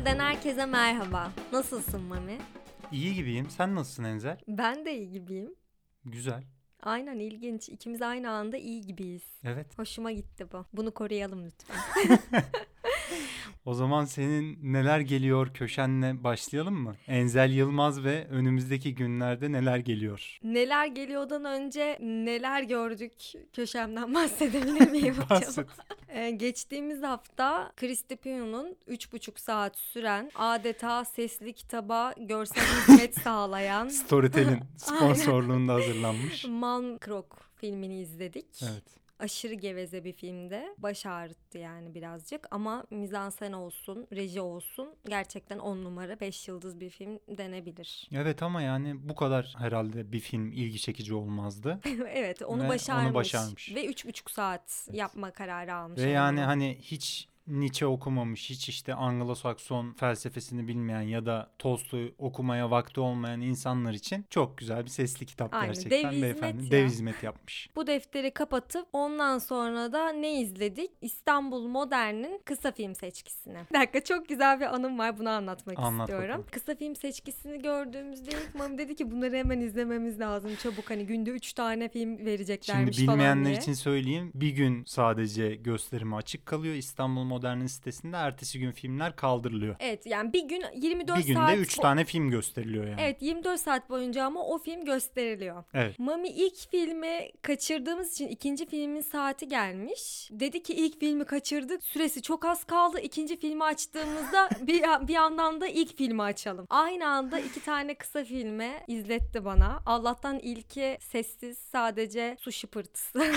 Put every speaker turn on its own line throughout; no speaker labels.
Gönülden herkese merhaba. Nasılsın Mami?
İyi gibiyim. Sen nasılsın Enzel?
Ben de iyi gibiyim.
Güzel.
Aynen ilginç. İkimiz aynı anda iyi gibiyiz.
Evet.
Hoşuma gitti bu. Bunu koruyalım lütfen.
O zaman senin neler geliyor köşenle başlayalım mı? Enzel Yılmaz ve önümüzdeki günlerde neler geliyor?
neler geliyordan önce neler gördük köşemden bahsedebilir miyim acaba? Ee, geçtiğimiz hafta Christy Pio'nun 3,5 saat süren adeta sesli kitaba görsel hizmet sağlayan
Storytel'in sponsorluğunda hazırlanmış.
Man Krok filmini izledik.
Evet.
Aşırı geveze bir filmde. Baş ağrıttı yani birazcık ama mizansen olsun, reji olsun gerçekten 10 numara 5 yıldız bir film denebilir.
Evet ama yani bu kadar herhalde bir film ilgi çekici olmazdı.
evet onu
Ve onu
başarmış.
başarmış.
Ve 3,5 saat yapma kararı almış.
Ve yani hani hiç Nietzsche okumamış, hiç işte Anglo-Sakson felsefesini bilmeyen ya da Tolstoy okumaya vakti olmayan insanlar için çok güzel bir sesli kitap
Aynen,
gerçekten
dev hizmet
beyefendi.
ya.
Dev hizmet yapmış.
Bu defteri kapatıp ondan sonra da ne izledik? İstanbul Modern'in kısa film seçkisini. Bir dakika çok güzel bir anım var bunu anlatmak
Anlat
istiyorum.
bakalım.
Kısa film seçkisini gördüğümüzde ilk Mami dedi ki bunları hemen izlememiz lazım çabuk hani günde 3 tane film
Şimdi
vereceklermiş falan
bilmeyenler için söyleyeyim. Bir gün sadece gösterimi açık kalıyor İstanbul Modern'in sitesinde. Ertesi gün filmler kaldırılıyor.
Evet yani bir gün 24
bir günde
saat
3
bo-
tane film gösteriliyor yani.
Evet 24 saat boyunca ama o film gösteriliyor.
Evet.
Mami ilk filmi kaçırdığımız için ikinci filmin saati gelmiş. Dedi ki ilk filmi kaçırdık. Süresi çok az kaldı. İkinci filmi açtığımızda bir, bir yandan da ilk filmi açalım. Aynı anda iki tane kısa filmi izletti bana. Allah'tan ilki sessiz sadece su şıpırtısı.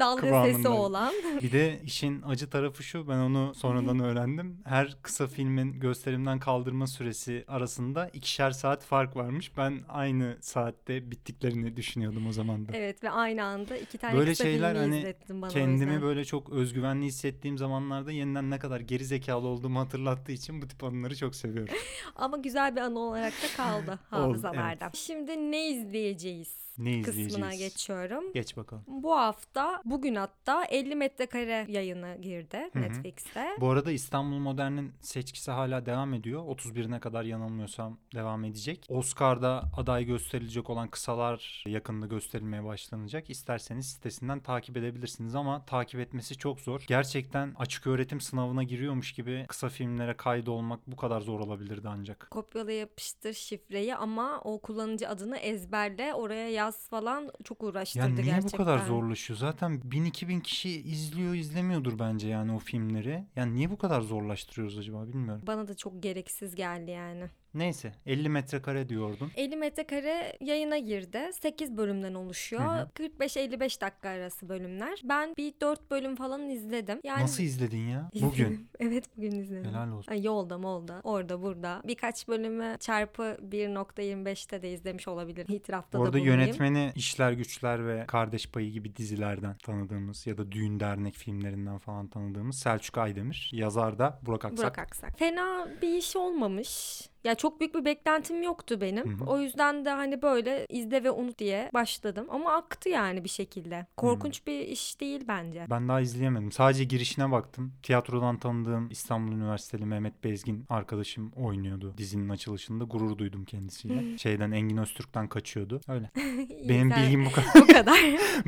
Dalga sesi
Kıvamında.
olan.
Bir de işin acı tarafı şu ben onu sonradan öğrendim. Her kısa filmin gösterimden kaldırma süresi arasında ikişer saat fark varmış. Ben aynı saatte bittiklerini düşünüyordum o zaman da.
Evet ve aynı anda iki tane
Böyle
kısa
şeyler
filmi
hani
bana
Kendimi böyle çok özgüvenli hissettiğim zamanlarda yeniden ne kadar geri zekalı olduğumu hatırlattığı için bu tip anıları çok seviyorum.
Ama güzel bir anı olarak da kaldı hafızalarda. Şimdi ne izleyeceğiz?
Ne
kısmına geçiyorum.
Geç bakalım.
Bu hafta bugün hatta 50 metrekare yayını girdi
Hı hı.
Netflix'te.
Bu arada İstanbul Modern'in seçkisi hala devam ediyor. 31'ine kadar yanılmıyorsam devam edecek. Oscar'da aday gösterilecek olan kısalar yakında gösterilmeye başlanacak. İsterseniz sitesinden takip edebilirsiniz ama takip etmesi çok zor. Gerçekten açık öğretim sınavına giriyormuş gibi kısa filmlere kaydolmak bu kadar zor olabilirdi ancak.
Kopyala yapıştır şifreyi ama o kullanıcı adını ezberle oraya yaz falan çok uğraştırdı
Ya niye
gerçekten.
bu kadar zorlaşıyor? Zaten 1000-2000 kişi izliyor izlemiyordur bence yani o filmleri. Yani niye bu kadar zorlaştırıyoruz acaba bilmiyorum.
Bana da çok gereksiz geldi yani.
Neyse 50 metrekare diyordun.
50 metrekare yayına girdi. 8 bölümden oluşuyor.
Hı hı.
45-55 dakika arası bölümler. Ben bir 4 bölüm falan izledim. Yani
Nasıl izledin ya? Bugün.
evet bugün izledim.
Helal olsun.
Ay, yolda molda orada burada. Birkaç bölümü çarpı 1.25'te de izlemiş olabilir. İtirafta da
Orada
bulunayım.
yönetmeni İşler Güçler ve Kardeş Payı gibi dizilerden tanıdığımız ya da düğün dernek filmlerinden falan tanıdığımız Selçuk Aydemir. Yazar da Burak Aksak.
Burak Aksak. Fena bir iş olmamış. Ya çok büyük bir beklentim yoktu benim.
Hı hı.
O yüzden de hani böyle izle ve unut diye başladım. Ama aktı yani bir şekilde. Korkunç bir iş değil bence.
Ben daha izleyemedim. Sadece girişine baktım. Tiyatrodan tanıdığım İstanbul Üniversiteli Mehmet Bezgin arkadaşım oynuyordu dizinin açılışında. Gurur duydum kendisiyle. Şeyden Engin Öztürk'ten kaçıyordu. Öyle. Benim
sen-
bilgim bu kadar.
bu kadar.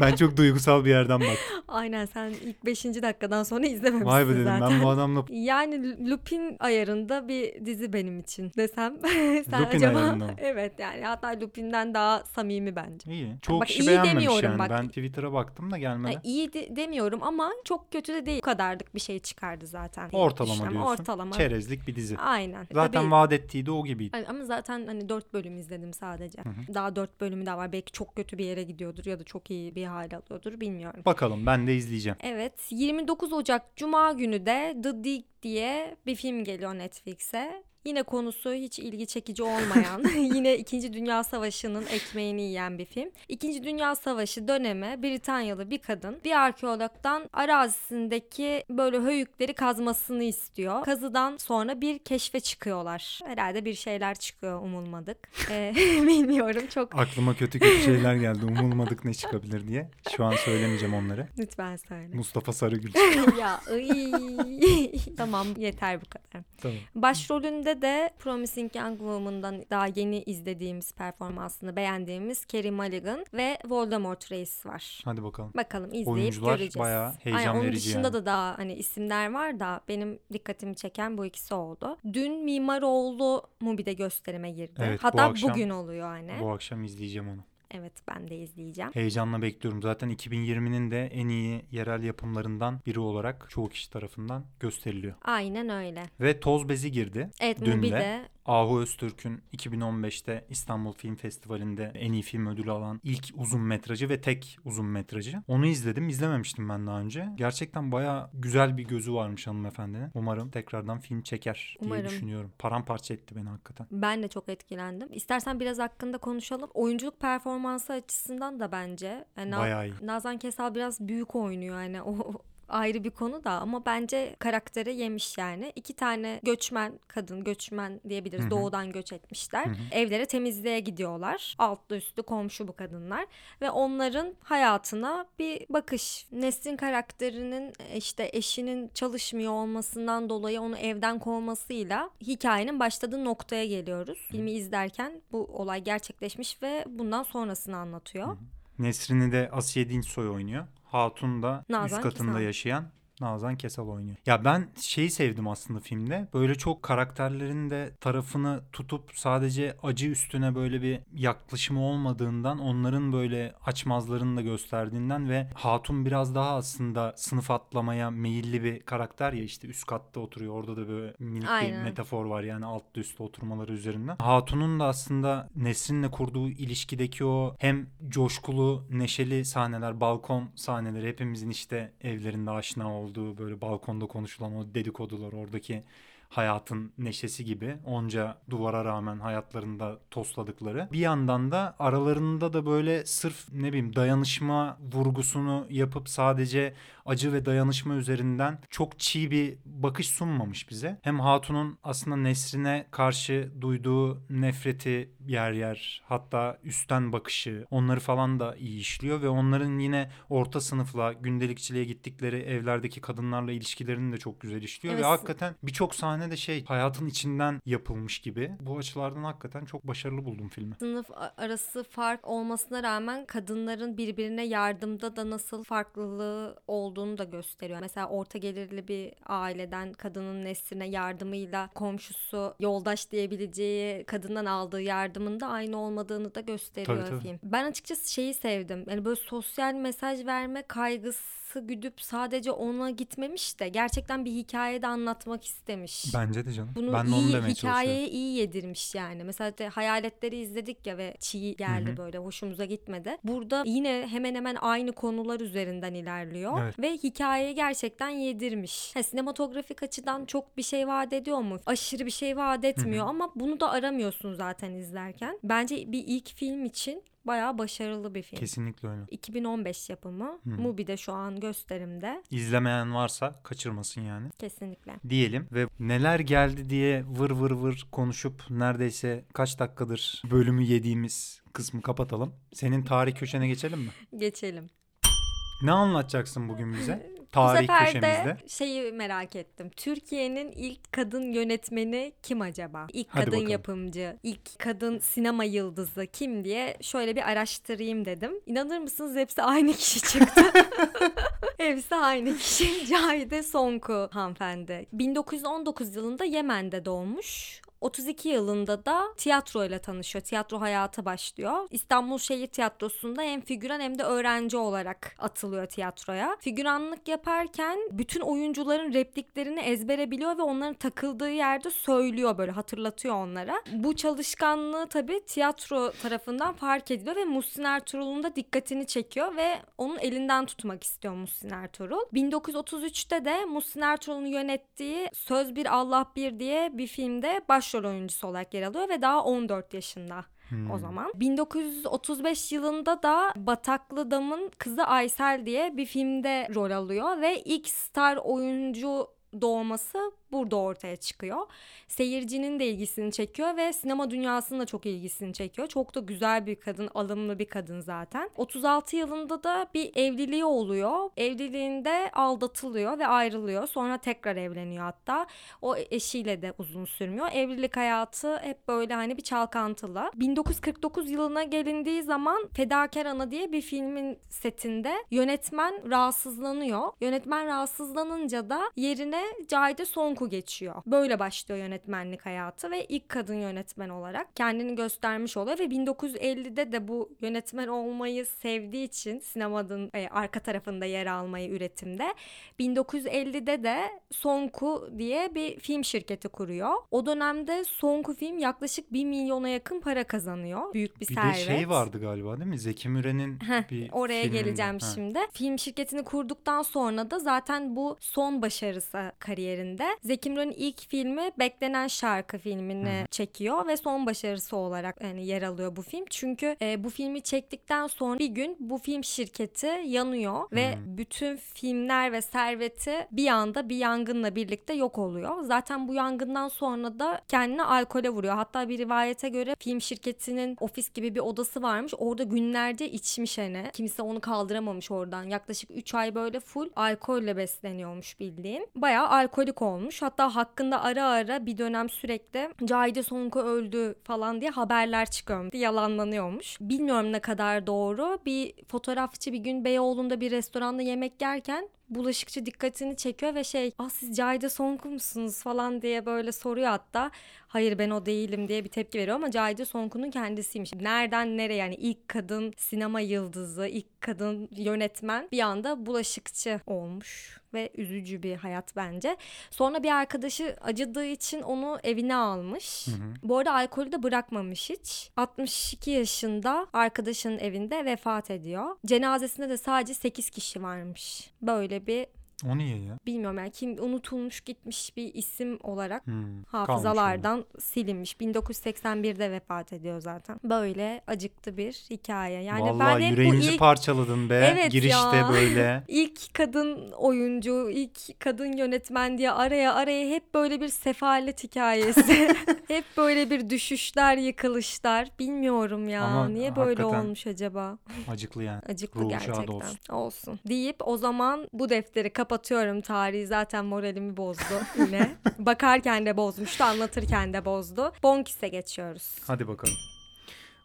ben çok duygusal bir yerden baktım.
Aynen sen ilk 5. dakikadan sonra izlememişsin
Vay be dedim
zaten.
ben bu adamla
Yani Lupin ayarında bir dizi benim için desem. Sen
Lupin
acaba
ayarında mı?
evet yani hatta Lupin'den daha samimi bence.
iyi. Çoğu
Bak,
kişi
iyi
beğenmemiş
demiyorum
yani.
bak.
Ben Twitter'a baktım da gelmeden.
Yani iyi de- demiyorum ama çok kötü de değil. Bu kadarlık bir şey çıkardı zaten.
Ortalama
Ama
diyorsun.
Ortalama.
Çerezlik bir dizi.
Aynen.
Zaten
Tabii-
vaat ettiği de o gibiydi.
Hani ama zaten hani 4 bölüm izledim sadece.
Hı hı.
Daha 4 bölümü daha var. Belki çok kötü bir yere gidiyordur ya da çok iyi bir hal alıyordur bilmiyorum.
Bakalım ben de izleyeceğim.
Evet 29 Ocak Cuma günü de The Dig diye bir film geliyor Netflix'e. Yine konusu hiç ilgi çekici olmayan, yine 2. Dünya Savaşı'nın ekmeğini yiyen bir film. 2. Dünya Savaşı dönemi Britanyalı bir kadın bir arkeologdan arazisindeki böyle höyükleri kazmasını istiyor. Kazıdan sonra bir keşfe çıkıyorlar. Herhalde bir şeyler çıkıyor umulmadık. Ee, bilmiyorum çok
Aklıma kötü kötü şeyler geldi. Umulmadık ne çıkabilir diye. Şu an söylemeyeceğim onları.
lütfen söyle.
Mustafa Sarıgül.
ya ıy. tamam yeter bu kadar.
tamam.
Başrolünde de Promising Young Woman'dan daha yeni izlediğimiz performansını beğendiğimiz Carey Mulligan ve Voldemort Reis var.
Hadi bakalım.
Bakalım izleyip
Oyuncular
göreceğiz.
bayağı heyecan
Aynen, onun
verici
dışında
yani.
da daha hani isimler var da benim dikkatimi çeken bu ikisi oldu. Dün Mimaroğlu Mubi'de gösterime girdi.
Evet, bu
Hatta
akşam-
bugün oluyor hani.
Bu akşam izleyeceğim onu.
Evet ben de izleyeceğim.
Heyecanla bekliyorum. Zaten 2020'nin de en iyi yerel yapımlarından biri olarak çoğu kişi tarafından gösteriliyor.
Aynen öyle.
Ve Toz Bezi girdi.
Evet
Dün de
Mubi'de
Ahu Öztürk'ün 2015'te İstanbul Film Festivali'nde en iyi film ödülü alan ilk uzun metrajı ve tek uzun metrajı. Onu izledim. İzlememiştim ben daha önce. Gerçekten baya güzel bir gözü varmış hanımefendinin. Umarım tekrardan film çeker diye
Umarım.
düşünüyorum. Paramparça etti beni hakikaten.
Ben de çok etkilendim. İstersen biraz hakkında konuşalım. Oyunculuk performansı açısından da bence. Yani
Bayağı iyi.
Nazan Kesal biraz büyük oynuyor yani o ayrı bir konu da ama bence karakteri yemiş yani. İki tane göçmen kadın, göçmen diyebiliriz.
Hı hı.
Doğudan göç etmişler.
Hı hı.
Evlere temizliğe gidiyorlar. Altlı üstü komşu bu kadınlar ve onların hayatına bir bakış. Nesrin karakterinin işte eşinin çalışmıyor olmasından dolayı onu evden kovmasıyla hikayenin başladığı noktaya geliyoruz. Filmi izlerken bu olay gerçekleşmiş ve bundan sonrasını anlatıyor.
Hı hı. Nesrin'i de Asiye Dinçsoy oynuyor. Hatun da
Nazan
üst katında
Kesal.
yaşayan Nazan Kesal oynuyor. Ya ben şeyi sevdim aslında filmde. Böyle çok karakterlerin de tarafını tutup sadece acı üstüne böyle bir yaklaşımı olmadığından onların böyle açmazlarını da gösterdiğinden ve Hatun biraz daha aslında sınıf atlamaya meyilli bir karakter ya işte üst katta oturuyor. Orada da böyle minik bir
Aynen.
metafor var yani altta üstte oturmaları üzerinden. Hatun'un da aslında Nesrin'le kurduğu ilişkideki o hem coşkulu, neşeli sahneler, balkon sahneleri hepimizin işte evlerinde aşina olduğu böyle balkonda konuşulan o dedikodular oradaki hayatın neşesi gibi onca duvara rağmen hayatlarında tosladıkları. Bir yandan da aralarında da böyle sırf ne bileyim dayanışma vurgusunu yapıp sadece acı ve dayanışma üzerinden çok çiğ bir bakış sunmamış bize. Hem Hatun'un aslında Nesrin'e karşı duyduğu nefreti yer yer hatta üstten bakışı onları falan da iyi işliyor ve onların yine orta sınıfla gündelikçiliğe gittikleri evlerdeki kadınlarla ilişkilerini de çok güzel işliyor
Evet.
ve hakikaten birçok sahne de şey hayatın içinden yapılmış gibi. Bu açılardan hakikaten çok başarılı buldum filmi.
Sınıf arası fark olmasına rağmen kadınların birbirine yardımda da nasıl farklılığı olduğunu da gösteriyor. Mesela orta gelirli bir aileden kadının nesline yardımıyla komşusu yoldaş diyebileceği kadından aldığı yardımın da aynı olmadığını da gösteriyor
Tabii, tabii.
film. Ben açıkçası şeyi sevdim. Yani böyle sosyal mesaj verme kaygısı güdüp sadece ona gitmemiş de gerçekten bir hikayede anlatmak istemiş.
Bence de canım.
Bunu
ben de onu
iyi
demeye
hikayeye iyi yedirmiş yani. Mesela de hayaletleri izledik ya ve çiğ geldi
Hı hı.
böyle hoşumuza gitmedi. Burada yine hemen hemen aynı konular üzerinden ilerliyor
Evet.
ve hikayeyi gerçekten yedirmiş. Ha, sinematografik açıdan çok bir şey vaat ediyor mu? Aşırı bir şey vaat etmiyor ama bunu da aramıyorsun zaten izlerken. Bence bir ilk film için bayağı başarılı bir film.
Kesinlikle öyle.
2015 yapımı.
Hı.
Mubi'de şu an gösterimde.
İzlemeyen varsa kaçırmasın yani.
Kesinlikle.
diyelim ve neler geldi diye vır vır vır konuşup neredeyse kaç dakikadır bölümü yediğimiz kısmı kapatalım. Senin tarih köşene geçelim mi?
Geçelim.
Ne anlatacaksın bugün bize?
Bu
Tarih
sefer
köşemizde.
de şeyi merak ettim. Türkiye'nin ilk kadın yönetmeni kim acaba? İlk
Hadi
kadın
bakalım.
yapımcı, ilk kadın sinema yıldızı kim diye şöyle bir araştırayım dedim. İnanır mısınız hepsi aynı kişi çıktı. hepsi aynı kişi. Cahide Sonku hanımefendi. 1919 yılında Yemen'de doğmuş. 32 yılında da tiyatroyla tanışıyor. Tiyatro hayata başlıyor. İstanbul Şehir Tiyatrosu'nda hem figüran hem de öğrenci olarak atılıyor tiyatroya. Figüranlık yaparken bütün oyuncuların repliklerini ezbere biliyor ve onların takıldığı yerde söylüyor böyle hatırlatıyor onlara. Bu çalışkanlığı tabii tiyatro tarafından fark ediliyor ve Muhsin Ertuğrul'un da dikkatini çekiyor ve onun elinden tutmak istiyor Muhsin Ertuğrul. 1933'te de Muhsin Ertuğrul'un yönettiği Söz Bir Allah Bir diye bir filmde başrol başrol oyuncusu olarak yer alıyor ve daha 14 yaşında
Hmm.
o zaman. 1935 yılında da Bataklı Dam'ın kızı Aysel diye bir filmde rol alıyor ve ilk star oyuncu doğması burada ortaya çıkıyor. Seyircinin de ilgisini çekiyor ve sinema dünyasının da çok ilgisini çekiyor. Çok da güzel bir kadın, alımlı bir kadın zaten. 36 yılında da bir evliliği oluyor. Evliliğinde aldatılıyor ve ayrılıyor. Sonra tekrar evleniyor hatta. O eşiyle de uzun sürmüyor. Evlilik hayatı hep böyle hani bir çalkantılı. 1949 yılına gelindiği zaman Fedakar Ana diye bir filmin setinde yönetmen rahatsızlanıyor. Yönetmen rahatsızlanınca da yerine Cahide Sonku geçiyor. Böyle başlıyor yönetmenlik hayatı ve ilk kadın yönetmen olarak kendini göstermiş oluyor ve 1950'de de bu yönetmen olmayı sevdiği için sinemanın e, arka tarafında yer almayı üretimde 1950'de de Sonku diye bir film şirketi kuruyor. O dönemde Sonku film yaklaşık 1 milyona yakın para kazanıyor. Büyük bir,
Bir
servet.
de şey vardı galiba değil mi? Zeki Müren'in bir
Oraya
filminde.
geleceğim
Heh.
şimdi. Film şirketini kurduktan sonra da zaten bu son başarısı kariyerinde. Zeki Müren'in ilk filmi Beklenen Şarkı filmini çekiyor ve son başarısı olarak yani yer alıyor bu film. Çünkü e, bu filmi çektikten sonra bir gün bu film şirketi yanıyor ve bütün filmler ve serveti bir anda bir yangınla birlikte yok oluyor. Zaten bu yangından sonra da kendini alkole vuruyor. Hatta bir rivayete göre film şirketinin ofis gibi bir odası varmış. Orada günlerce içmiş hani. Kimse onu kaldıramamış oradan. Yaklaşık 3 ay böyle full alkolle besleniyormuş bildiğin. Bayağı alkolik olmuş. Hatta hakkında ara ara bir dönem sürekli Cahide Sonku öldü falan diye haberler çıkıyormuş. Yalanlanıyormuş. Bilmiyorum ne kadar doğru. Bir fotoğrafçı bir gün Beyoğlu'nda bir restoranda yemek yerken bulaşıkçı dikkatini çekiyor ve şey ah siz Cahide Sonku musunuz falan diye böyle soruyor hatta. Hayır ben o değilim diye bir tepki veriyor ama Cahide Sonku'nun kendisiymiş. Nereden nereye yani ilk kadın sinema yıldızı, ilk kadın yönetmen bir anda bulaşıkçı olmuş ve üzücü bir hayat bence. Sonra bir arkadaşı acıdığı için onu evine almış. Bu arada alkolü de bırakmamış hiç. 62 yaşında arkadaşının evinde vefat ediyor. Cenazesinde de sadece 8 kişi varmış. Böyle bir
O niye ya?
bilmiyorum yani kim unutulmuş gitmiş bir isim olarak
Hmm,
hafızalardan silinmiş. 1981'de vefat ediyor zaten. Böyle acıklı bir hikaye. Yani
Vallahi
ben hep bu
yüreğimizi
ilk
parçaladın be.
Evet
Girişte
ya.
böyle.
ilk kadın oyuncu, ilk kadın yönetmen diye araya araya hep böyle bir sefalet hikayesi. hep böyle bir düşüşler, yıkılışlar. Bilmiyorum ya.
Ama
Niye böyle olmuş acaba?
Acıklı yani.
Acıklı
Ruhu
gerçekten.
olsun.
olsun. Deyip o zaman bu defteri kapatıyorum. Tarihi zaten moralimi bozdu yine. Bakarken de bozmuştu, anlatırken de bozdu. Bonkis'e geçiyoruz.
Hadi bakalım.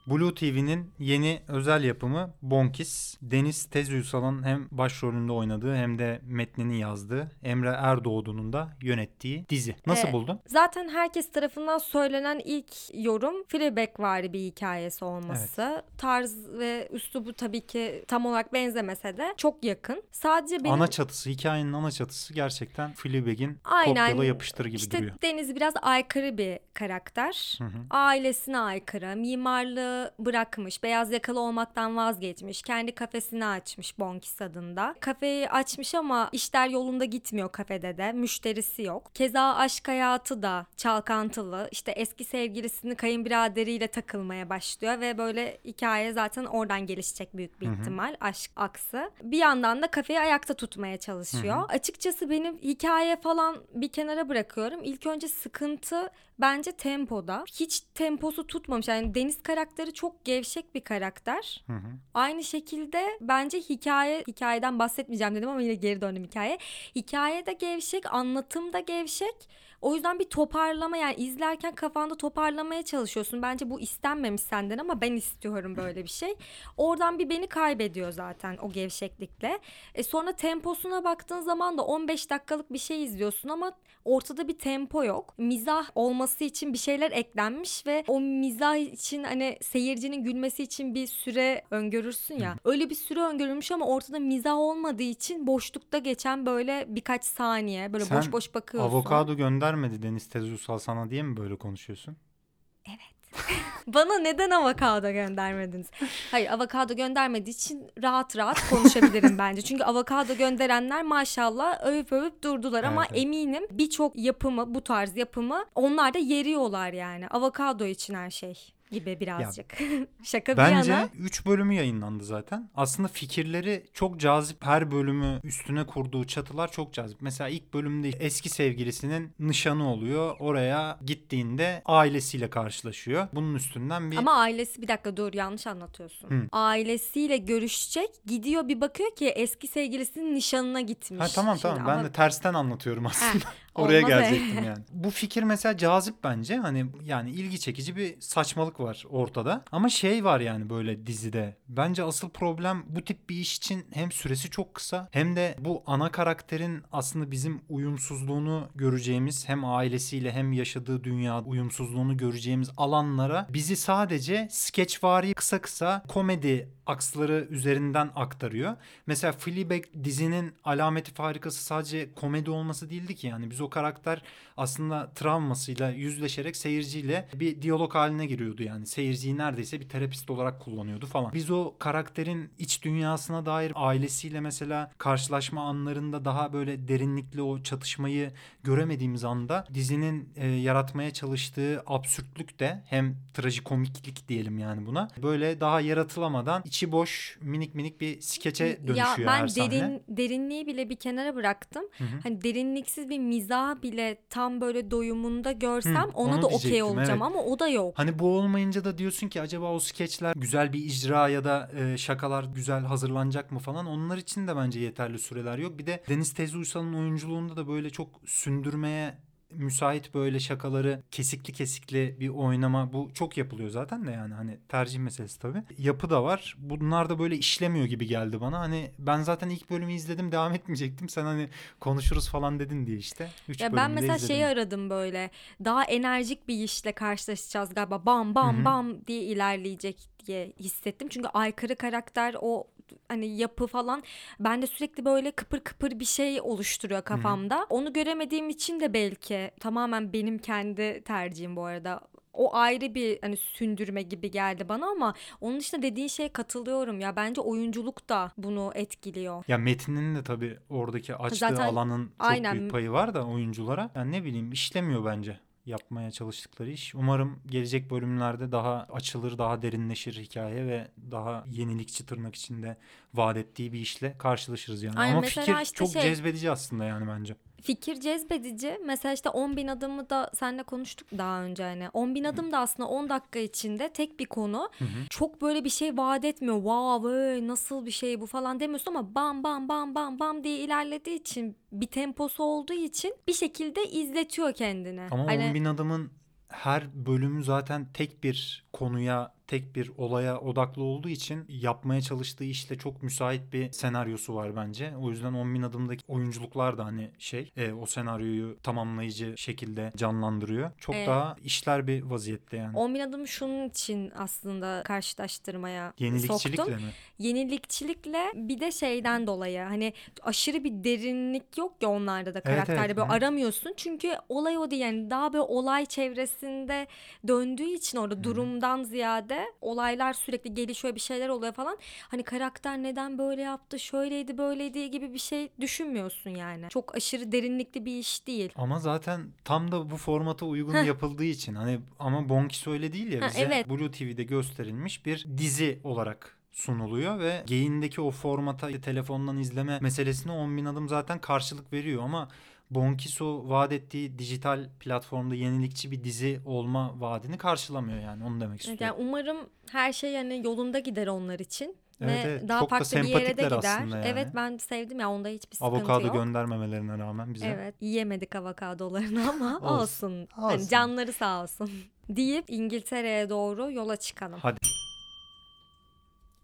Blue TV'nin yeni özel yapımı Bonkis, Deniz Tez Uysal'ın hem başrolünde oynadığı hem de metnini yazdığı Emre Erdoğdu'nun da yönettiği dizi. Nasıl
Evet.
buldun?
Zaten herkes tarafından söylenen ilk yorum Fleabag vari bir hikayesi olması. Tarz ve üslubu tabii ki tam olarak benzemese de çok yakın. Sadece benim
Ana çatısı, hikayenin ana çatısı gerçekten Fleabag'in kopyala yapıştır gibi
işte
duruyor.
Deniz biraz aykırı bir karakter.
Hı hı.
Ailesine aykırı, mimarlığı bırakmış, beyaz yakalı olmaktan vazgeçmiş, kendi kafesini açmış Bonkis adında. Kafeyi açmış ama işler yolunda gitmiyor kafede de, müşterisi yok. Keza aşk hayatı da çalkantılı. İşte eski sevgilisini kayınbiraderiyle takılmaya başlıyor ve böyle hikaye zaten oradan gelişecek büyük bir ihtimal aşk aksı. Bir yandan da kafeyi ayakta tutmaya çalışıyor. Açıkçası benim hikaye falan bir kenara bırakıyorum. İlk önce sıkıntı bence tempoda. Hiç temposu tutmamış. Yani Deniz karakteri çok gevşek bir karakter.
Hı hı.
Aynı şekilde bence hikaye hikayeden bahsetmeyeceğim dedim ama yine geri döndüm hikaye. Hikaye de gevşek, anlatım da gevşek. O yüzden bir toparlama yani izlerken kafanda toparlamaya çalışıyorsun. Bence bu istenmemiş senden ama ben istiyorum böyle bir şey. Oradan bir beni kaybediyor zaten o gevşeklikle. E sonra temposuna baktığın zaman da 15 dakikalık bir şey izliyorsun ama ortada bir tempo yok. Mizah olması için bir şeyler eklenmiş ve o mizah için hani seyircinin gülmesi için bir süre öngörürsün ya. Öyle bir süre öngörülmüş ama ortada mizah olmadığı için boşlukta geçen böyle birkaç saniye böyle
Sen
boş boş bakıyorsun.
Avokado göndermedi Deniz Tez Uysal sana diye mi böyle konuşuyorsun?
Bana neden avokado göndermediniz? Hayır avokado göndermediği için rahat rahat konuşabilirim bence. Çünkü avokado gönderenler maşallah övüp övüp durdular ama
Evet, evet.
eminim birçok yapımı bu tarz yapımı onlar da yeriyorlar yani. Avokado için her şey gibi birazcık. Şaka bir
Bence
yana.
3 bölümü yayınlandı zaten. Aslında fikirleri çok cazip. Her bölümü üstüne kurduğu çatılar çok cazip. Mesela ilk bölümde eski sevgilisinin nişanı oluyor. Oraya gittiğinde ailesiyle karşılaşıyor. Bunun üstünden bir
Ama ailesi bir dakika dur yanlış anlatıyorsun.
Hı.
Ailesiyle görüşecek gidiyor bir bakıyor ki eski sevgilisinin nişanına gitmiş.
Ha tamam
Şimdi
tamam ben
ama-
de tersten anlatıyorum aslında. Oraya
olmaz
gelecektim yani. Bu fikir mesela cazip bence. Hani yani ilgi çekici bir saçmalık var ortada. Ama şey var yani böyle dizide. Bence asıl problem bu tip bir iş için hem süresi çok kısa hem de bu ana karakterin aslında bizim uyumsuzluğunu göreceğimiz hem ailesiyle hem yaşadığı dünya uyumsuzluğunu göreceğimiz alanlara bizi sadece skeçvari kısa kısa komedi aksları üzerinden aktarıyor. Mesela Fleabag dizinin alameti farikası sadece komedi olması değildi ki yani biz o karakter aslında travmasıyla yüzleşerek seyirciyle bir diyalog haline giriyordu yani seyirciyi neredeyse bir terapist olarak kullanıyordu falan. Biz o karakterin iç dünyasına dair ailesiyle mesela karşılaşma anlarında daha böyle derinlikli o çatışmayı göremediğimiz anda dizinin e, yaratmaya çalıştığı absürtlük de hem trajikomiklik diyelim yani buna böyle daha yaratılamadan içi boş minik minik bir skeçe dönüşüyor
ya ben
her sahne.
derin derinliği bile bir kenara bıraktım.
Hı hı.
Hani derinliksiz bir mizah bile tam böyle doyumunda görsem
Hı,
ona da okey olacağım
evet.
ama o da yok.
Hani bu olmayınca da diyorsun ki acaba o skeçler güzel bir icra ya da e, şakalar güzel hazırlanacak mı falan. Onlar için de bence yeterli süreler yok. Bir de Deniz Tezi Uysal'ın oyunculuğunda da böyle çok sündürmeye müsait böyle şakaları kesikli kesikli bir oynama bu çok yapılıyor zaten de yani hani tercih meselesi tabii. Yapı da var. Bunlar da böyle işlemiyor gibi geldi bana. Hani ben zaten ilk bölümü izledim devam etmeyecektim. Sen hani konuşuruz falan dedin diye işte. Üç
Ya ben mesela
izledim.
şeyi aradım böyle. Daha enerjik bir işle karşılaşacağız galiba. Bam bam
Hı hı.
bam diye ilerleyecek diye hissettim. Çünkü aykırı karakter o hani yapı falan bende sürekli böyle kıpır kıpır bir şey oluşturuyor kafamda. Onu göremediğim için de belki tamamen benim kendi tercihim bu arada. O ayrı bir hani sündürme gibi geldi bana ama onun dışında dediğin şeye katılıyorum ya. Bence oyunculuk da bunu etkiliyor.
Ya Metin'in de tabii oradaki açtığı
Zaten
alanın çok
aynen.
büyük payı var da oyunculara. Yani ne bileyim işlemiyor bence yapmaya çalıştıkları iş. Umarım gelecek bölümlerde daha açılır, daha derinleşir hikaye ve daha yenilikçi tırnak içinde vaat ettiği bir işle karşılaşırız yani.
Aynen,
Ama fikir
işte
çok
şey-
cezbedici aslında yani bence.
Fikir cezbedici. Mesela işte 10 bin adımı da seninle konuştuk daha önce hani. 10 bin adım da aslında 10 dakika içinde tek bir konu.
Hı hı.
Çok böyle bir şey vaat etmiyor. Wow vay, nasıl bir şey bu falan demiyorsun ama bam bam bam bam bam diye ilerlediği için bir temposu olduğu için bir şekilde izletiyor kendini.
Ama
Hani
10 bin adımın her bölümü zaten tek bir konuya, tek bir olaya odaklı olduğu için yapmaya çalıştığı işle çok müsait bir senaryosu var bence. O yüzden 10 bin adımdaki oyunculuklar da hani şey e, o senaryoyu tamamlayıcı şekilde canlandırıyor. Çok
Evet.
daha işler bir vaziyette yani.
10 bin adımı şunun için aslında karşılaştırmaya
Yenilikçilikle
soktum.
mi?
yenilikçilikle bir de şeyden dolayı hani aşırı bir derinlik yok ya onlarda da karakterde
evet,
böyle
hı.
aramıyorsun çünkü olay o değil yani daha böyle olay çevresinde döndüğü için orada durumdan ziyade olaylar sürekli gelişiyor bir şeyler oluyor falan hani karakter neden böyle yaptı şöyleydi böyleydi gibi bir şey düşünmüyorsun yani çok aşırı derinlikli bir iş değil.
Ama zaten tam da bu formata uygun
Heh.
yapıldığı için hani ama Bonkis öyle değil ya
Ha,
bize
evet.
Blue TV'de gösterilmiş bir dizi olarak sunuluyor ve geyindeki o formata telefondan izleme meselesine 10 bin adım zaten karşılık veriyor ama Bonkiso vaat ettiği dijital platformda yenilikçi bir dizi olma vaadini karşılamıyor yani onu demek istiyorum.
Yani umarım her şey yani yolunda gider onlar için.
Evet,
Ve
evet.
daha
Çok da
farklı bir yere de gider.
yani.
Evet ben sevdim ya onda hiçbir sıkıntı
Avokado
yok.
göndermemelerine rağmen bize.
Evet yiyemedik avokadolarını ama
Olsun,
olsun. Hani
olsun.
canları sağ olsun. Deyip İngiltere'ye doğru yola çıkalım.
Hadi.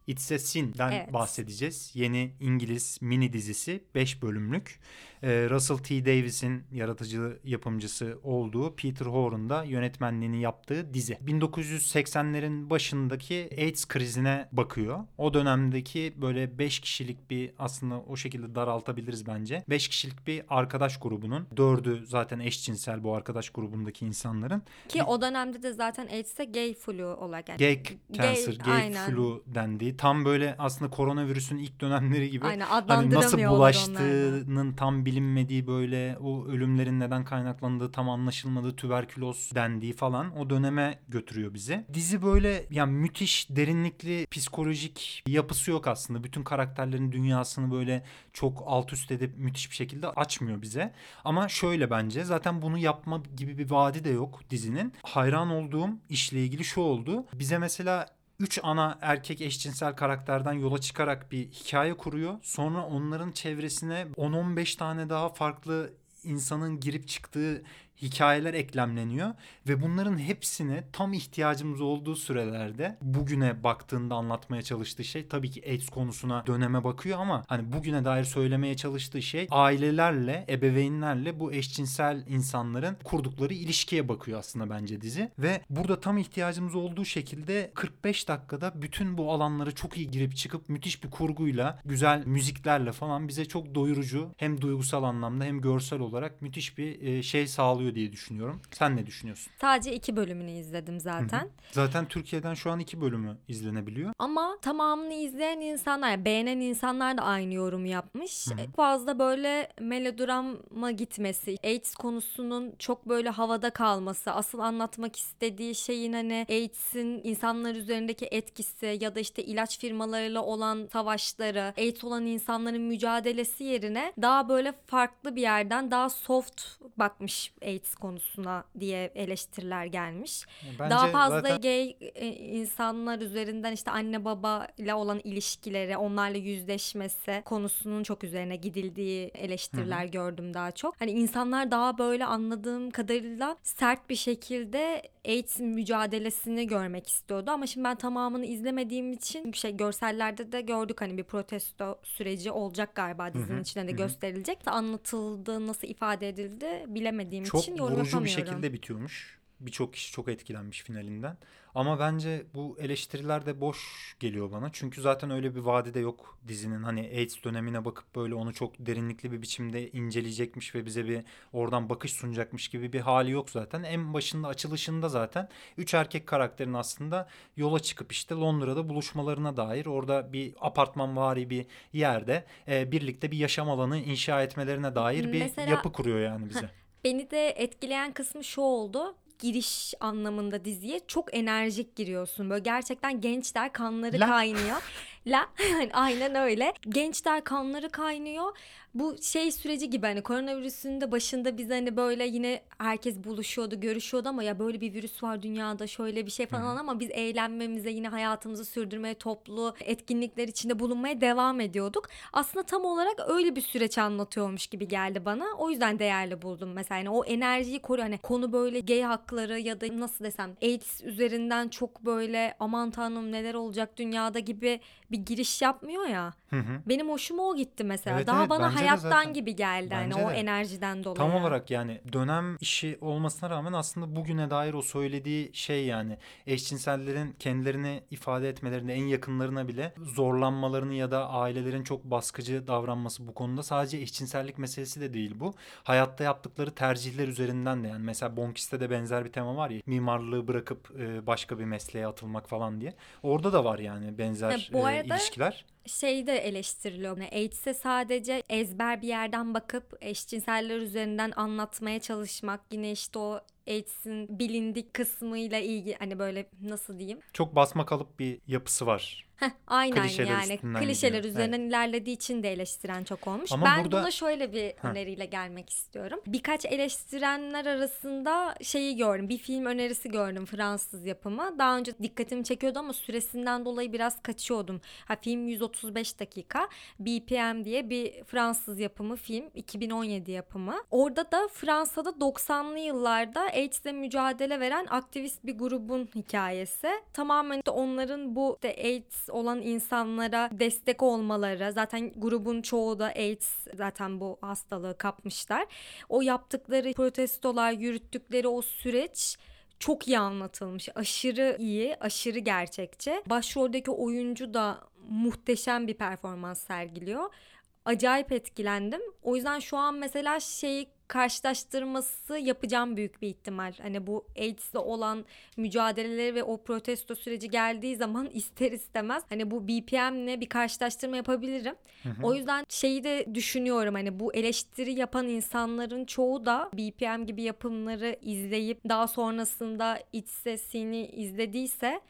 It's a Sin'den
Evet.
bahsedeceğiz. Yeni İngiliz mini dizisi 5 bölümlük. Ee, Russell T. Davis'in yaratıcı yapımcısı olduğu Peter Horn'un da yönetmenliğini yaptığı dizi. 1980'lerin başındaki AIDS krizine bakıyor. O dönemdeki böyle 5 kişilik bir aslında o şekilde daraltabiliriz bence. 5 kişilik bir arkadaş grubunun. Dördü zaten eşcinsel bu arkadaş grubundaki insanların.
Ki o dönemde de zaten AIDS'e gay flu olarak yani
Gay cancer, gay
aynen.
flu dendiği. Tam böyle aslında koronavirüsün ilk dönemleri gibi.
Aynen
Hani nasıl bulaştığının tam bilinmediği böyle o ölümlerin neden kaynaklandığı tam anlaşılmadığı tüberküloz dendiği falan o döneme götürüyor bizi. Dizi böyle yani müthiş derinlikli psikolojik yapısı yok aslında. Bütün karakterlerin dünyasını böyle çok alt üst edip müthiş bir şekilde açmıyor bize. Ama şöyle bence zaten bunu yapma gibi bir vaadi de yok dizinin. Hayran olduğum işle ilgili şu oldu. Bize mesela 3 ana erkek eşcinsel karakterden yola çıkarak bir hikaye kuruyor. Sonra onların çevresine 10-15 tane daha farklı insanın girip çıktığı hikayeler eklemleniyor ve bunların hepsini tam ihtiyacımız olduğu sürelerde bugüne baktığında anlatmaya çalıştığı şey tabii ki AIDS konusuna döneme bakıyor ama hani bugüne dair söylemeye çalıştığı şey ailelerle, ebeveynlerle bu eşcinsel insanların kurdukları ilişkiye bakıyor aslında bence dizi. Ve burada tam ihtiyacımız olduğu şekilde 45 dakikada bütün bu alanlara çok iyi girip çıkıp müthiş bir kurguyla, güzel müziklerle falan bize çok doyurucu hem duygusal anlamda hem görsel olarak müthiş bir e, şey sağlıyor diye düşünüyorum. Sen ne düşünüyorsun?
Sadece iki bölümünü izledim zaten.
Zaten Türkiye'den şu an iki bölümü izlenebiliyor.
Ama tamamını izleyen insanlar, beğenen insanlar da aynı yorum yapmış.
Hı hı.
Fazla böyle melodrama gitmesi, AIDS konusunun çok böyle havada kalması, asıl anlatmak istediği şeyin hani AIDS'in insanlar üzerindeki etkisi ya da işte ilaç firmalarıyla olan savaşları, AIDS olan insanların mücadelesi yerine daha böyle farklı bir yerden daha soft bakmış AIDS konusuna diye eleştiriler gelmiş.
Bence
Daha fazla
zaten
gay e, insanlar üzerinden işte anne baba ile olan ilişkileri, onlarla yüzleşmesi konusunun çok üzerine gidildiği eleştiriler gördüm daha çok. Hani insanlar daha böyle anladığım kadarıyla sert bir şekilde AIDS mücadelesini görmek istiyordu ama şimdi ben tamamını izlemediğim için şey görsellerde de gördük hani bir protesto süreci olacak galiba dizinin
hı,
içinde de
hı hı.
gösterilecek. Anlatıldı, nasıl ifade edildi bilemediğim
çok
için yorum
vurucu bir şekilde bitiyormuş. Birçok kişi çok etkilenmiş finalinden. Ama bence bu eleştiriler de boş geliyor bana. Çünkü zaten öyle bir vaadi de yok dizinin. Hani AIDS dönemine bakıp böyle onu çok derinlikli bir biçimde inceleyecekmiş ve bize bir oradan bakış sunacakmış gibi bir hali yok zaten. En başında açılışında zaten üç erkek karakterin aslında yola çıkıp işte Londra'da buluşmalarına dair orada bir apartman vari bir yerde e, birlikte bir yaşam alanı inşa etmelerine dair bir
Mesela-
yapı kuruyor yani bize.
Beni de etkileyen kısmı şu oldu. Giriş anlamında diziye çok enerjik giriyorsun. Böyle gerçekten gençler kanları
La.
kaynıyor. La aynen öyle. Gençler kanları kaynıyor. Bu şey süreci gibi hani koronavirüsün de başında biz hani böyle yine herkes buluşuyordu, görüşüyordu ama ya böyle bir virüs var dünyada şöyle bir şey falan ama biz eğlenmemize yine hayatımızı sürdürmeye, toplu etkinlikler içinde bulunmaya devam ediyorduk. Aslında tam olarak öyle bir süreç anlatıyormuş gibi geldi bana. O yüzden değerli buldum mesela. Yani o enerjiyi koruyor. Hani konu böyle gay hakları ya da nasıl desem AIDS üzerinden çok böyle aman tanrım neler olacak dünyada gibi bir giriş yapmıyor ya.
Hı hı.
Benim hoşuma o gitti mesela.
Evet,
Daha
evet,
bana hayattan gibi geldi hani
Bence
o
de.
enerjiden dolayı.
Tam olarak yani dönem işi olmasına rağmen aslında bugüne dair o söylediği şey yani eşcinsellerin kendilerini ifade etmelerinde en yakınlarına bile zorlanmalarını ya da ailelerin çok baskıcı davranması bu konuda sadece eşcinsellik meselesi de değil bu. Hayatta yaptıkları tercihler üzerinden de yani mesela Bonkis'te de benzer bir tema var ya mimarlığı bırakıp e, başka bir mesleğe atılmak falan diye. Orada da var yani benzer
Ha, bu arada-
ilişkiler.
şey de eleştiriliyor. Yani AIDS'e sadece ezber bir yerden bakıp eşcinseller üzerinden anlatmaya çalışmak. Yine işte o AIDS'in bilindik kısmıyla ilgili hani böyle nasıl diyeyim?
Çok basma kalıp bir yapısı var.
Heh, aynen
Klişeler
yani
üstünden
klişeler
gidiyor.
üzerinden ilerlediği için de eleştiren çok olmuş.
Ama
ben
burada-
buna şöyle bir öneriyle gelmek istiyorum. Birkaç eleştirenler arasında şeyi gördüm. Bir film önerisi gördüm Fransız yapımı. Daha önce dikkatimi çekiyordu ama süresinden dolayı biraz kaçıyordum. Ha film 135 dakika. BPM diye bir Fransız yapımı film. 2017 yapımı. Orada da Fransa'da 90'lı yıllarda AIDS'le mücadele veren aktivist bir grubun hikayesi. Tamamen de onların bu işte AIDS Olan insanlara destek olmaları zaten grubun çoğu da AIDS zaten bu hastalığı kapmışlar. O yaptıkları protestolar, yürüttükleri o süreç çok iyi anlatılmış. Aşırı iyi, aşırı gerçekçi. Başroldeki oyuncu da muhteşem bir performans sergiliyor. Acayip etkilendim. O yüzden şu an mesela şeyi karşılaştırması yapacağım büyük bir ihtimal. Hani bu AIDS'le olan mücadeleleri ve o protesto süreci geldiği zaman ister istemez hani bu BPM'le bir karşılaştırma yapabilirim.
Hı hı.
O yüzden şeyi de düşünüyorum hani bu eleştiri yapan insanların çoğu da BPM gibi yapımları izleyip daha sonrasında iç sesini izlediyse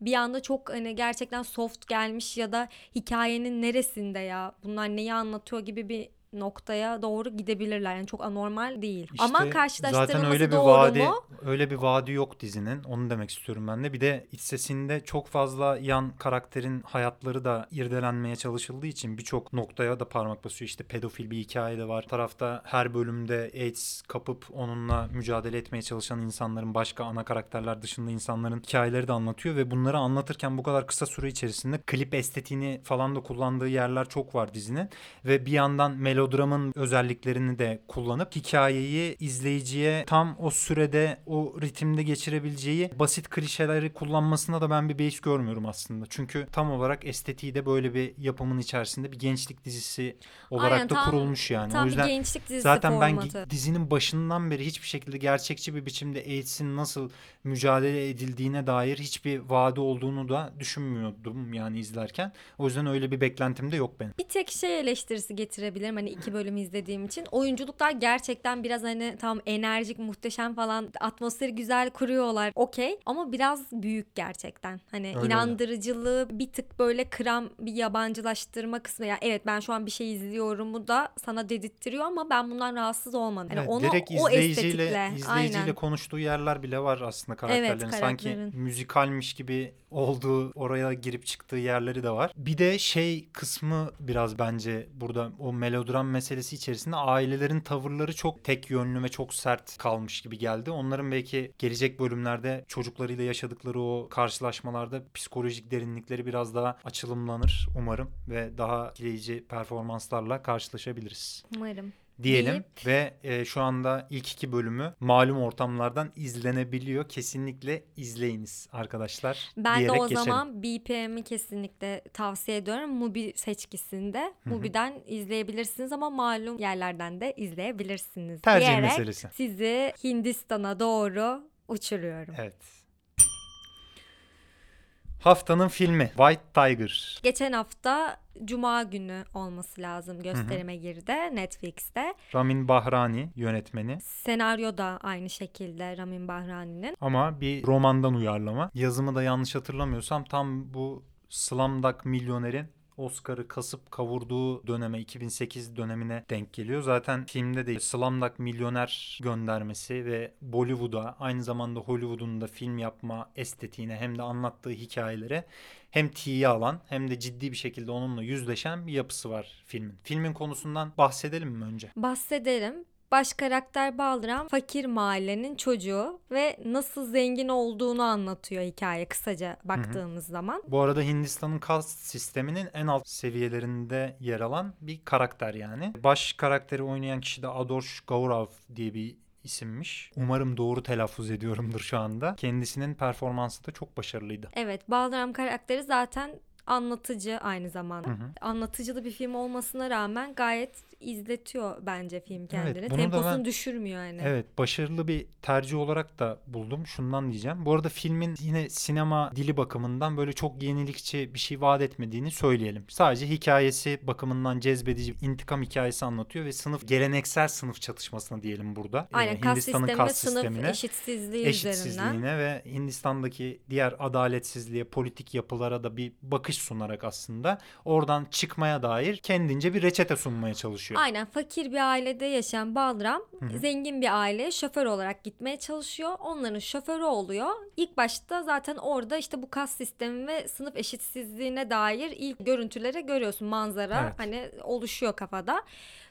bir anda çok hani gerçekten soft gelmiş ya da hikayenin neresinde ya bunlar neyi anlatıyor gibi bir noktaya doğru gidebilirler. Yani çok anormal değil. Ama
İşte
karşılaştırılması
zaten öyle bir
doğru
vaadi
mu?
öyle bir vaadi yok dizinin. Onu demek istiyorum ben de. Bir de iç sesinde çok fazla yan karakterin hayatları da irdelenmeye çalışıldığı için birçok noktaya da parmak basıyor. İşte pedofil bir hikaye de var. Bir tarafta her bölümde AIDS kapıp onunla mücadele etmeye çalışan insanların başka ana karakterler dışında insanların hikayeleri de anlatıyor ve bunları anlatırken bu kadar kısa süre içerisinde klip estetiğini falan da kullandığı yerler çok var dizinin ve bir yandan melodramın özelliklerini de kullanıp hikayeyi izleyiciye tam o sürede o ritimde geçirebileceği basit klişeleri kullanmasına da ben bir beis görmüyorum aslında. Çünkü tam olarak estetiği de böyle bir yapımın içerisinde bir gençlik dizisi olarak
Aynen,
da
tam-
kurulmuş yani.
Tam
o yüzden
gençlik dizisi
Zaten ben
formatı.
gi- dizinin başından beri hiçbir şekilde gerçekçi bir biçimde AIDS'in nasıl mücadele edildiğine dair hiçbir vaadi olduğunu da düşünmüyordum yani izlerken. O yüzden öyle bir beklentim de yok benim.
Bir tek şey eleştirisi getirebilirim hani iki bölüm izlediğim için. Oyunculuklar gerçekten biraz hani tam enerjik, muhteşem falan atmosferi güzel kuruyorlar. Okey ama biraz büyük gerçekten. Hani
Öyle öyle.
inandırıcılığı bir tık böyle kıram bir yabancılaştırma kısmı. Ya evet ben şu an bir şey izliyorum bu da sana dedirttiriyor ama ben bundan rahatsız olmadım. Yani
Evet,
onu
direkt
o
izleyiciyle
estetikle.
izleyiciyle
Aynen.
konuştuğu yerler bile var aslında karakterlerin. Sanki
karakterin.
müzikalmiş gibi olduğu oraya girip çıktığı yerleri de var. Bir de şey kısmı biraz bence burada o melodram meselesi içerisinde ailelerin tavırları çok tek yönlü ve çok sert kalmış gibi geldi. Onların belki gelecek bölümlerde çocuklarıyla yaşadıkları o karşılaşmalarda psikolojik derinlikleri biraz daha açılımlanır umarım ve daha etkileyici performanslarla karşılaşabiliriz
Umarım.
Diyelim
Deyip-
ve e, şu anda ilk iki bölümü malum ortamlardan izlenebiliyor. Kesinlikle izleyiniz arkadaşlar.
Ben de o
geçelim.
zaman BPM'i kesinlikle tavsiye ediyorum. Mubi seçkisinde.
hı.
Mubi'den izleyebilirsiniz ama malum yerlerden de izleyebilirsiniz.
tercih
diyerek
meselesi.
sizi Hindistan'a doğru uçuruyorum.
Evet. Haftanın filmi White Tiger.
Geçen hafta Cuma günü olması lazım gösterime girdi Netflix'te.
Ramin Bahrani yönetmeni
Senaryo da aynı şekilde Ramin Bahrani'nin.
ama bir romandan uyarlama. Yazımı da yanlış hatırlamıyorsam tam bu Slumdog Milyoner'in Oscar'ı kasıp kavurduğu döneme 2008 dönemine denk geliyor. Zaten filmde de Slumdog Milyoner göndermesi ve Bollywood'a aynı zamanda Hollywood'un da film yapma estetiğine hem de anlattığı hikayelere hem tiye alan hem de ciddi bir şekilde onunla yüzleşen bir yapısı var filmin. Filmin konusundan bahsedelim mi önce?
Bahsederim. Baş karakter Balram fakir mahallenin çocuğu ve nasıl zengin olduğunu anlatıyor hikaye kısaca baktığımız zaman.
Bu arada Hindistan'ın kast sisteminin en alt seviyelerinde yer alan bir karakter yani. Baş karakteri oynayan kişi de Adarsh Gaurav diye bir isimmiş. Umarım doğru telaffuz ediyorumdur şu anda. Kendisinin performansı da çok başarılıydı.
Evet, Balram karakteri zaten anlatıcı aynı zamanda.
Hı hı.
Anlatıcılı bir film olmasına rağmen gayet izletiyor bence film kendini.
da
Temposunu
ben-
düşürmüyor yani.
Evet başarılı bir tercih olarak da buldum. Şundan diyeceğim. Bu arada filmin yine sinema dili bakımından böyle çok yenilikçi bir şey vaat etmediğini söyleyelim. Sadece hikayesi bakımından cezbedici intikam hikayesi anlatıyor ve sınıf geleneksel sınıf çatışmasına diyelim burada.
Aynen
Ee,
kas
Hindistan'ın
sistemi
kas
sınıf
sistemine.
eşitsizliği üzerinden.
eşitsizliğine ve Hindistan'daki diğer adaletsizliğe, politik yapılara da bir bakış sunarak aslında oradan çıkmaya dair kendince bir reçete sunmaya çalışıyor. Çalışıyor.
Aynen fakir bir ailede yaşayan Balram
Hı hı.
zengin bir aileye şoför olarak gitmeye çalışıyor. Onların şoförü oluyor. İlk başta zaten orada işte bu kas sistemi ve sınıf eşitsizliğine dair ilk görüntüleri görüyorsun. Manzara
Evet.
hani oluşuyor kafada.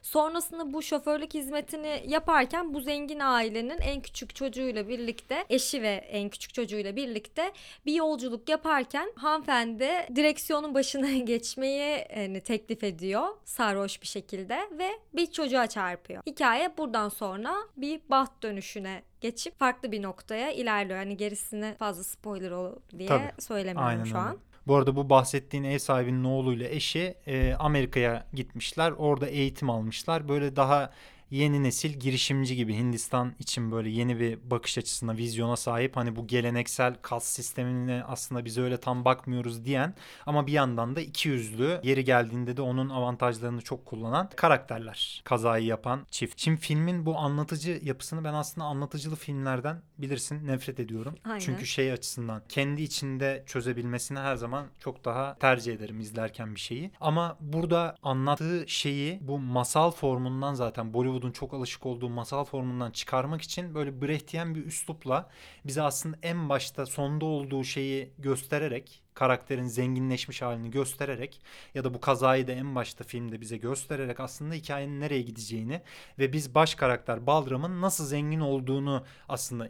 Sonrasında bu şoförlük hizmetini yaparken bu zengin ailenin en küçük çocuğuyla birlikte eşi ve en küçük çocuğuyla birlikte bir yolculuk yaparken hanımefendi direksiyonun başına geçmeyi hani, teklif ediyor sarhoş bir şekilde ve bir çocuğa çarpıyor. Hikaye buradan sonra bir baht dönüşüne geçip farklı bir noktaya ilerliyor. Hani gerisine fazla spoiler olur diye
Tabii.
söylemiyorum
Aynen
şu
öyle.
an.
Bu arada bu bahsettiğin ev sahibinin oğluyla eşi e, Amerika'ya gitmişler. Orada eğitim almışlar. Böyle daha yeni nesil girişimci gibi Hindistan için böyle yeni bir bakış açısına, vizyona sahip. Hani bu geleneksel kas sistemine aslında biz öyle tam bakmıyoruz diyen ama bir yandan da iki yüzlü yeri geldiğinde de onun avantajlarını çok kullanan karakterler. Kazayı yapan çift. Şimdi filmin bu anlatıcı yapısını ben aslında anlatıcılı filmlerden bilirsin nefret ediyorum.
Aynen.
Çünkü şey açısından kendi içinde çözebilmesini her zaman çok daha tercih ederim izlerken bir şeyi. Ama burada anlattığı şeyi bu masal formundan zaten Bollywood'un çok alışık olduğu masal formundan çıkarmak için böyle Brechtian bir üslupla bize aslında en başta sonda olduğu şeyi göstererek karakterin zenginleşmiş halini göstererek ya da bu kazayı da en başta filmde bize göstererek aslında hikayenin nereye gideceğini ve biz baş karakter Balram'ın nasıl zengin olduğunu aslında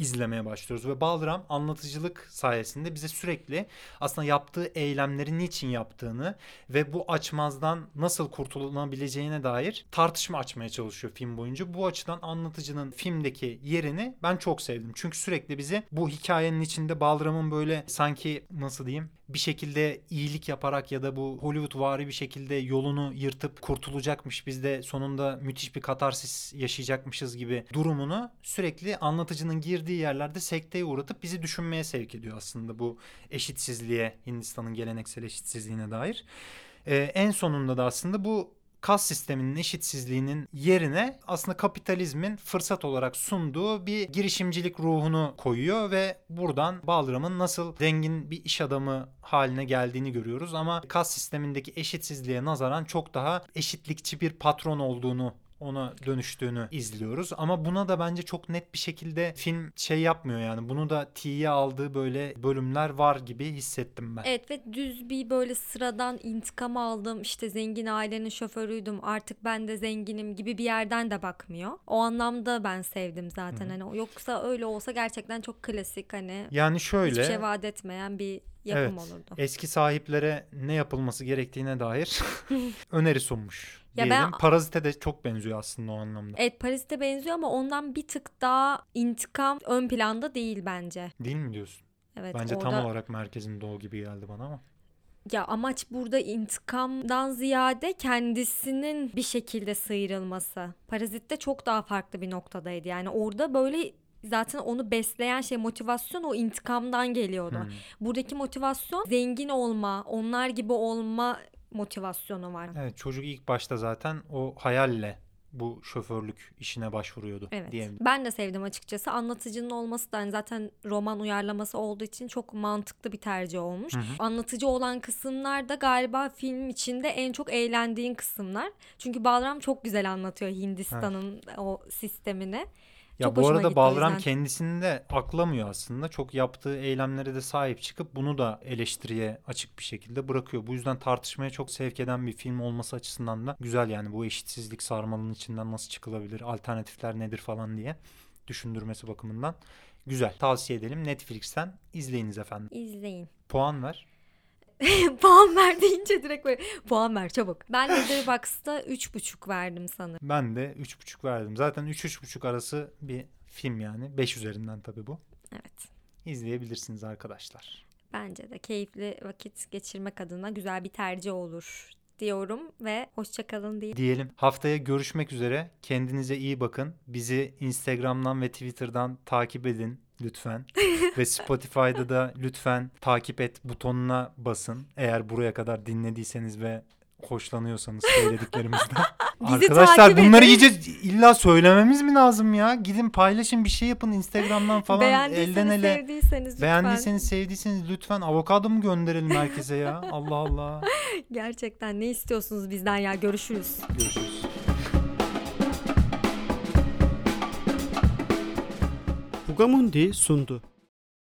izlemeye başlıyoruz ve Balram anlatıcılık sayesinde bize sürekli aslında yaptığı eylemleri niçin yaptığını ve bu açmazdan nasıl kurtulunabileceğine dair tartışma açmaya çalışıyor film boyunca. Bu açıdan anlatıcının filmdeki yerini ben çok sevdim. Çünkü sürekli bizi bu hikayenin içinde Balram'ın böyle sanki nasıl diyeyim bir şekilde iyilik yaparak ya da bu Hollywood vari bir şekilde yolunu yırtıp kurtulacakmış biz de sonunda müthiş bir katarsis yaşayacakmışız gibi durumunu sürekli anlatıcının girdiği yerlerde sekteye uğratıp bizi düşünmeye sevk ediyor aslında bu eşitsizliğe Hindistan'ın geleneksel eşitsizliğine dair. Ee, en sonunda da aslında bu kas sisteminin eşitsizliğinin yerine aslında kapitalizmin fırsat olarak sunduğu bir girişimcilik ruhunu koyuyor ve buradan Balram'ın nasıl zengin bir iş adamı haline geldiğini görüyoruz. Ama kas sistemindeki eşitsizliğe nazaran çok daha eşitlikçi bir patron olduğunu ona dönüştüğünü izliyoruz. Ama buna da bence çok net bir şekilde film şey yapmıyor yani. Bunu da T'ye aldığı böyle bölümler var gibi hissettim ben.
Evet ve düz bir böyle sıradan intikam aldım işte zengin ailenin şoförüydüm artık ben de zenginim gibi bir yerden de bakmıyor. O anlamda ben sevdim zaten hani o- yoksa öyle olsa gerçekten çok klasik hani
Yani şöyle
hiçbir şey vaat etmeyen bir yapım
Evet.
olurdu.
eski sahiplere ne yapılması gerektiğine dair öneri sunmuş.
Ya
diyelim.
ben-
Parazite de çok benziyor aslında o anlamda.
Evet Paris'te benziyor ama ondan bir tık daha intikam ön planda değil bence.
Değil mi diyorsun?
Evet
Bence
orada
tam olarak merkezinde o gibi geldi bana ama.
ya amaç burada intikamdan ziyade kendisinin bir şekilde sıyrılması. Parazit'te çok daha farklı bir noktadaydı. Yani orada böyle zaten onu besleyen şey motivasyon o intikamdan geliyordu.
Hmm.
Buradaki motivasyon zengin olma, onlar gibi olma motivasyonu var.
Evet çocuk ilk başta zaten o hayalle bu şoförlük işine başvuruyordu
Evet.
diyelim.
Ben de sevdim açıkçası. Anlatıcının olması da hani zaten roman uyarlaması olduğu için çok mantıklı bir tercih olmuş.
Hı hı.
Anlatıcı olan kısımlar da galiba film içinde en çok eğlendiğin kısımlar. Çünkü Balram çok güzel anlatıyor Hindistan'ın o sistemini.
Ya
Çok
bu arada Balram kendisini de aklamıyor aslında. Çok yaptığı eylemlere de sahip çıkıp bunu da eleştiriye açık bir şekilde bırakıyor. Bu yüzden tartışmaya çok sevk eden bir film olması açısından da güzel yani bu eşitsizlik sarmalının içinden nasıl çıkılabilir, alternatifler nedir falan diye düşündürmesi bakımından güzel. Tavsiye edelim Netflix'ten izleyiniz efendim.
İzleyin.
Puan ver.
puan ver deyince direkt böyle puan ver çabuk. Ben Letterboxd'da 3.5 verdim sanırım.
Ben de 3.5 verdim. Zaten 3-3.5 arası bir film yani. 5 üzerinden tabii bu.
Evet.
İzleyebilirsiniz arkadaşlar.
Bence de keyifli vakit geçirmek adına güzel bir tercih olur diyorum ve hoşçakalın diye.
Diyelim haftaya görüşmek üzere. Kendinize iyi bakın. Bizi Instagram'dan ve Twitter'dan takip edin lütfen. ve Spotify'da da lütfen takip et butonuna basın. Eğer buraya kadar dinlediyseniz ve hoşlanıyorsanız söylediklerimizden. Arkadaşlar bunları iyice illa söylememiz mi lazım ya? Gidin paylaşın bir şey yapın Instagram'dan falan
Beğendiyseniz,
elden ele.
sevdiyseniz lütfen.
Beğendiyseniz sevdiyseniz lütfen avokado mu gönderelim herkese ya? Allah Allah.
Gerçekten ne istiyorsunuz bizden ya görüşürüz.
Görüşürüz.
programını sundu.